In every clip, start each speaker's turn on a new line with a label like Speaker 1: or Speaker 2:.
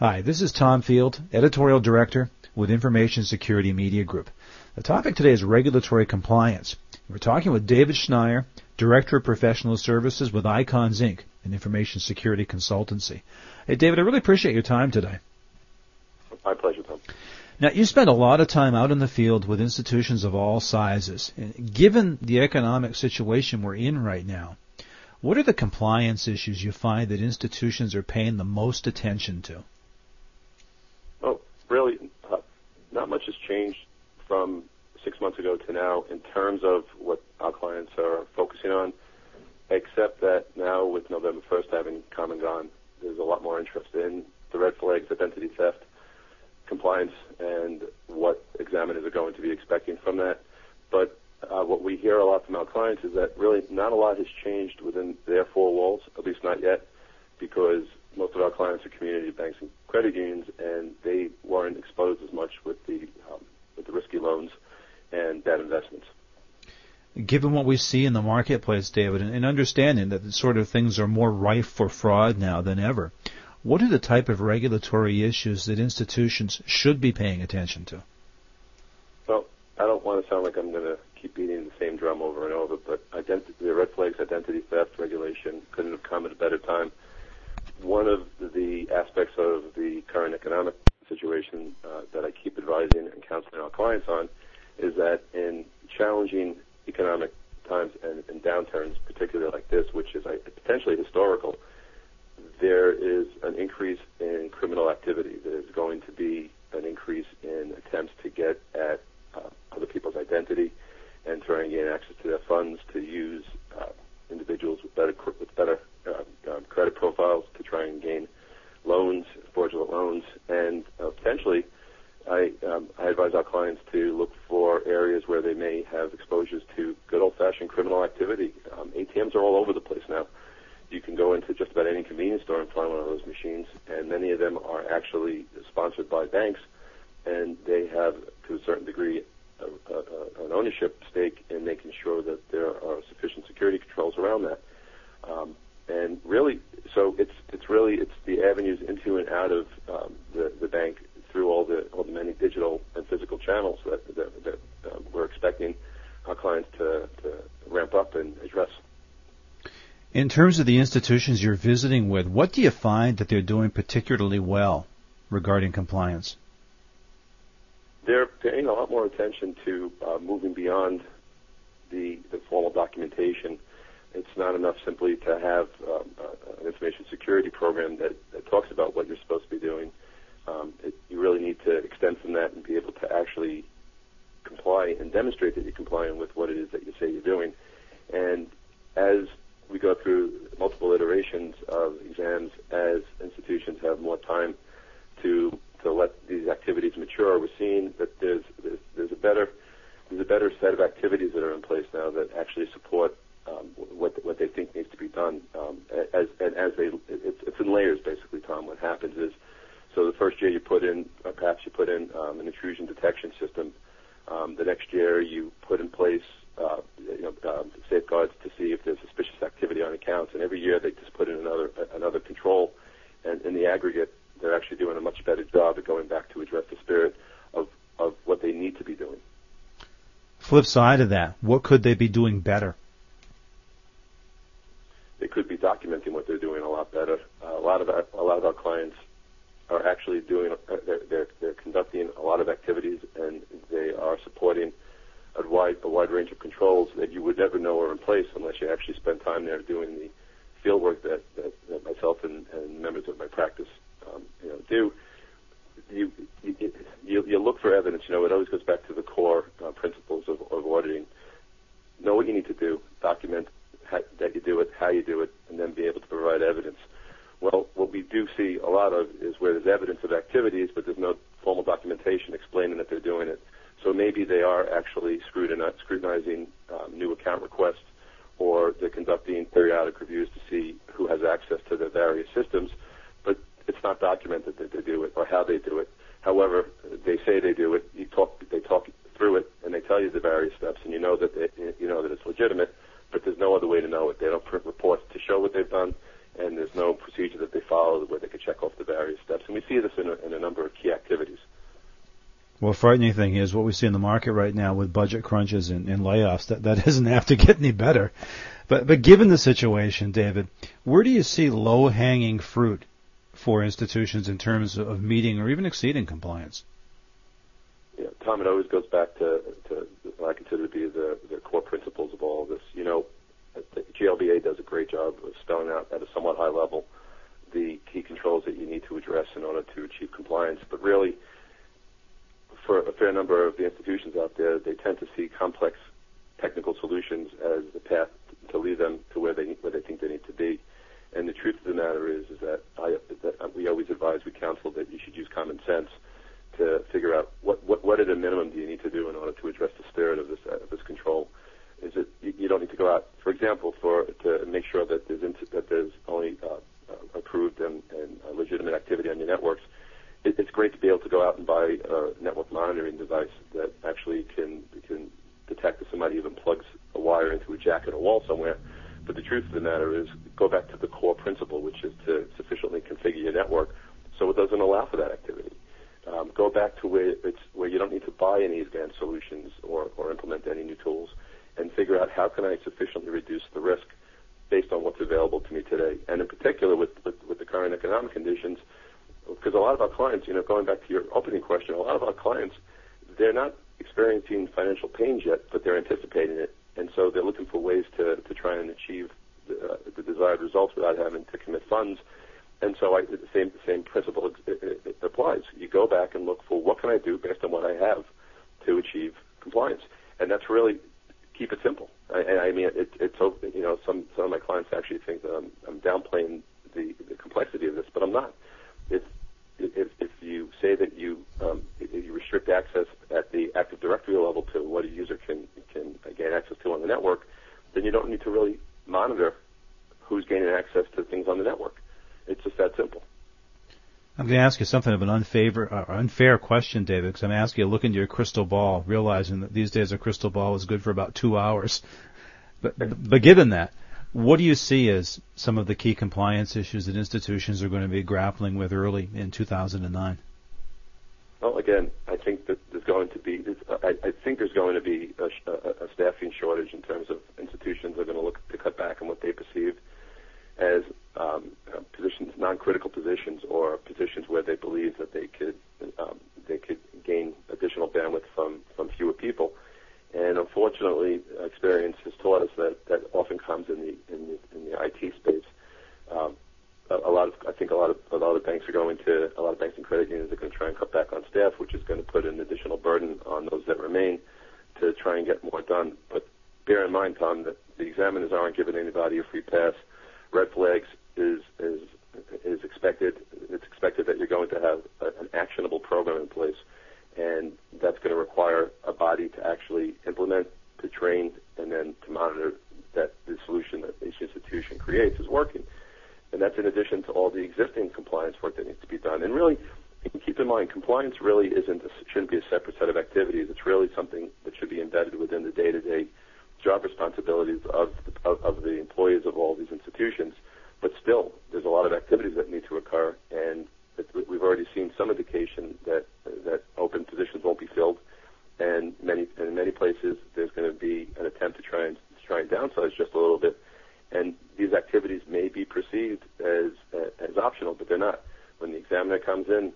Speaker 1: Hi, this is Tom Field, Editorial Director with Information Security Media Group. The topic today is regulatory compliance. We're talking with David Schneier, Director of Professional Services with Icons Inc., an information security consultancy. Hey, David, I really appreciate your time today.
Speaker 2: My pleasure, Tom.
Speaker 1: Now, you spend a lot of time out in the field with institutions of all sizes. Given the economic situation we're in right now, what are the compliance issues you find that institutions are paying the most attention to?
Speaker 2: really uh, not much has changed from six months ago to now in terms of what our clients are focusing on, except that now with November 1st having come and gone, there's a lot more interest in the red flags, identity theft, compliance, and what examiners are going to be expecting from that. But uh, what we hear a lot from our clients is that really not a lot has changed within their four walls, at least not yet, because most of our clients are community banks and credit unions, and they weren't exposed as much with the um, with the risky loans and bad investments.
Speaker 1: Given what we see in the marketplace, David, and understanding that the sort of things are more rife for fraud now than ever, what are the type of regulatory issues that institutions should be paying attention to?
Speaker 2: Well, I don't want to sound like I'm going to keep beating the same drum over and over, but identity, the red flags, identity theft regulation couldn't have come at a better time one of aspects of the current economic situation uh, that I keep advising and counseling our clients on is that in challenging economic times and, and downturns, particularly like this, which is uh, potentially historical, there is an increase in criminal activity. There's going to be an increase in attempts to get at uh, other people's identity and try and gain access to their funds to use uh, individuals with better with better uh, um, credit profiles to try and gain loans, fraudulent loans, and uh, potentially, I, um, I advise our clients to look for areas where they may have exposures to good old-fashioned criminal activity. Um, ATMs are all over the place now. You can go into just about any convenience store and find one of those machines, and many of them are actually sponsored by banks, and they have, to a certain degree, a, a, an ownership stake in making sure that there are sufficient security controls around that. Um, and really, so it's it's really it's the avenues into and out of um, the the bank through all the all the many digital and physical channels that that, that um, we're expecting our clients to, to ramp up and address.
Speaker 1: In terms of the institutions you're visiting with, what do you find that they're doing particularly well regarding compliance?
Speaker 2: They're paying a lot more attention to uh, moving beyond the, the formal documentation it's not enough simply to have um, an information security program that, that talks about what you're supposed to be doing. Um, it, you really need to extend from that and be able to actually comply and demonstrate that you're complying with what it is that you say you're doing. And as we go through multiple iterations of exams, as institutions have more time to to let these activities mature, we're seeing that there's there's, there's a better there's a better set of activities that are in place now that actually support um, what what they think needs to be done. Um, as and as they, it's, it's in layers basically. Tom, what happens is, so the first year you put in, uh, perhaps you put in um, an intrusion detection system. Um, the next year you put in place, uh, you know, um, safeguards to see if there's suspicious activity on accounts, and every year they just put in another another control. And in the aggregate, they're actually doing a much better job at going back to address the spirit of of what they need to be doing.
Speaker 1: Flip side of that, what could they be doing better?
Speaker 2: they could be documenting what they're doing a lot better. Uh, a lot of our, a lot of our clients are actually doing uh, they're, they're they're conducting a lot of activities and they are supporting a wide a wide range of controls that you would never know are in place unless you actually spend time there doing the field work that, that, that myself and, and members of my practice um, you know do. You, you you you look for evidence. You know, it always goes back to the core uh, principles of, of auditing. Know what you need to do. Document how, that you do it, how you do it, and then be able to provide evidence. Well, what we do see a lot of is where there's evidence of activities, but there's no formal documentation explaining that they're doing it. So maybe they are actually scrutinizing um, new account requests, or they're conducting periodic reviews to see who has access to the various systems, but it's not documented that they do it or how they do it. However, they say they do it. You talk, they talk through it, and they tell you the various steps, and you know that they, you know that it's legitimate but there's no other way to know it. They don't print reports to show what they've done, and there's no procedure that they follow where they could check off the various steps. And we see this in a, in a number of key activities.
Speaker 1: Well, frightening thing is what we see in the market right now with budget crunches and, and layoffs. That that doesn't have to get any better. But but given the situation, David, where do you see low hanging fruit for institutions in terms of meeting or even exceeding compliance?
Speaker 2: Yeah, Tom, it always goes back to, to what I consider to be the, the core principles of all of this. You know, GLBA does a great job of spelling out at a somewhat high level the key controls that you need to address in order to achieve compliance. But really, for a fair number of the institutions out there, they tend to see complex technical solutions as the path to lead them to where they where they think they need to be. And the truth of the matter is, is that, I, that we always advise, we counsel that you should use common sense to figure out what, what, what at a minimum do you need to do in order to address the spirit of this, uh, this control. Is it you don't need to go out, for example, for to make sure that there's that there's only uh, uh, approved and, and legitimate activity on your networks. It, it's great to be able to go out and buy a network monitoring device that actually can can detect if somebody even plugs a wire into a jack in a wall somewhere. But the truth of the matter is, go back to the core principle, which is to sufficiently configure your network so it doesn't allow for that activity. Um, go back to where it's where you don't need to buy any advanced solutions or, or implement any new tools, and figure out how can I sufficiently reduce the risk based on what's available to me today. And in particular, with with, with the current economic conditions, because a lot of our clients, you know, going back to your opening question, a lot of our clients, they're not experiencing financial pains yet, but they're anticipating it, and so they're looking for ways to to try and achieve the, uh, the desired results without having to commit funds and so I, the same the same principle applies. You go back and look for what can I do based on what I have to achieve compliance, and that's really keep it simple. I, I mean, it, it's you know some some of my clients actually think that I'm, I'm downplaying the, the complexity of this, but I'm not. If if, if you say that you um, you restrict access at the Active Directory level to what a user can can gain access to on the network, then you don't need to really monitor who's gaining access to things on the network. It's just that simple.
Speaker 1: I'm going to ask you something of an unfavor, uh, unfair question, David, because I'm asking you to look into your crystal ball, realizing that these days a crystal ball is good for about two hours. But, but given that, what do you see as some of the key compliance issues that institutions are going to be grappling with early in 2009?
Speaker 2: Well, again, I think that there's going to be, I, I think there's going to be a, a, staffing shortage in terms of institutions are going to look to cut back on what they perceive as positions, non-critical positions, or positions where they believe that they could um, they could gain additional bandwidth from from fewer people. And unfortunately, experience has taught us that that often comes in the in the, in the IT space. Um, a, a lot of I think a lot of a lot of banks are going to a lot of banks and credit unions are going to try and cut back on staff, which is going to put an additional burden on those that remain to try and get more done. But bear in mind, Tom, that the examiners aren't giving anybody a free pass red flags is is is expected. It's expected that you're going to have a, an actionable program in place, and that's going to require a body to actually implement, to train, and then to monitor that the solution that each institution creates is working. And that's in addition to all the existing compliance work that needs to be done. And really, keep in mind, compliance really isn't shouldn't be a separate set of activities. It's really something that should be embedded within the day-to-day job responsibilities of, of, of the employees of all these institutions. But still, there's a lot of activities that need to occur, and we've already seen some indication that that open positions won't be filled, and many in many places there's going to be an attempt to try and try and downsize just a little bit, and these activities may be perceived as as optional, but they're not. When the examiner comes in,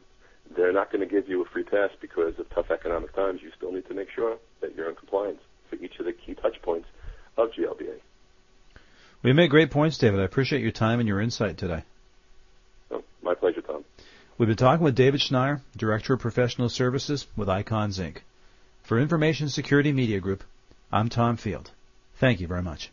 Speaker 2: they're not going to give you a free pass because of tough economic times. You still need to make sure that you're in compliance for each of the key touch points of GLBA.
Speaker 1: Well, you make great points, David. I appreciate your time and your insight today.
Speaker 2: Oh, my pleasure, Tom.
Speaker 1: We've been talking with David Schneier, Director of Professional Services with Icons Inc. For Information Security Media Group, I'm Tom Field. Thank you very much.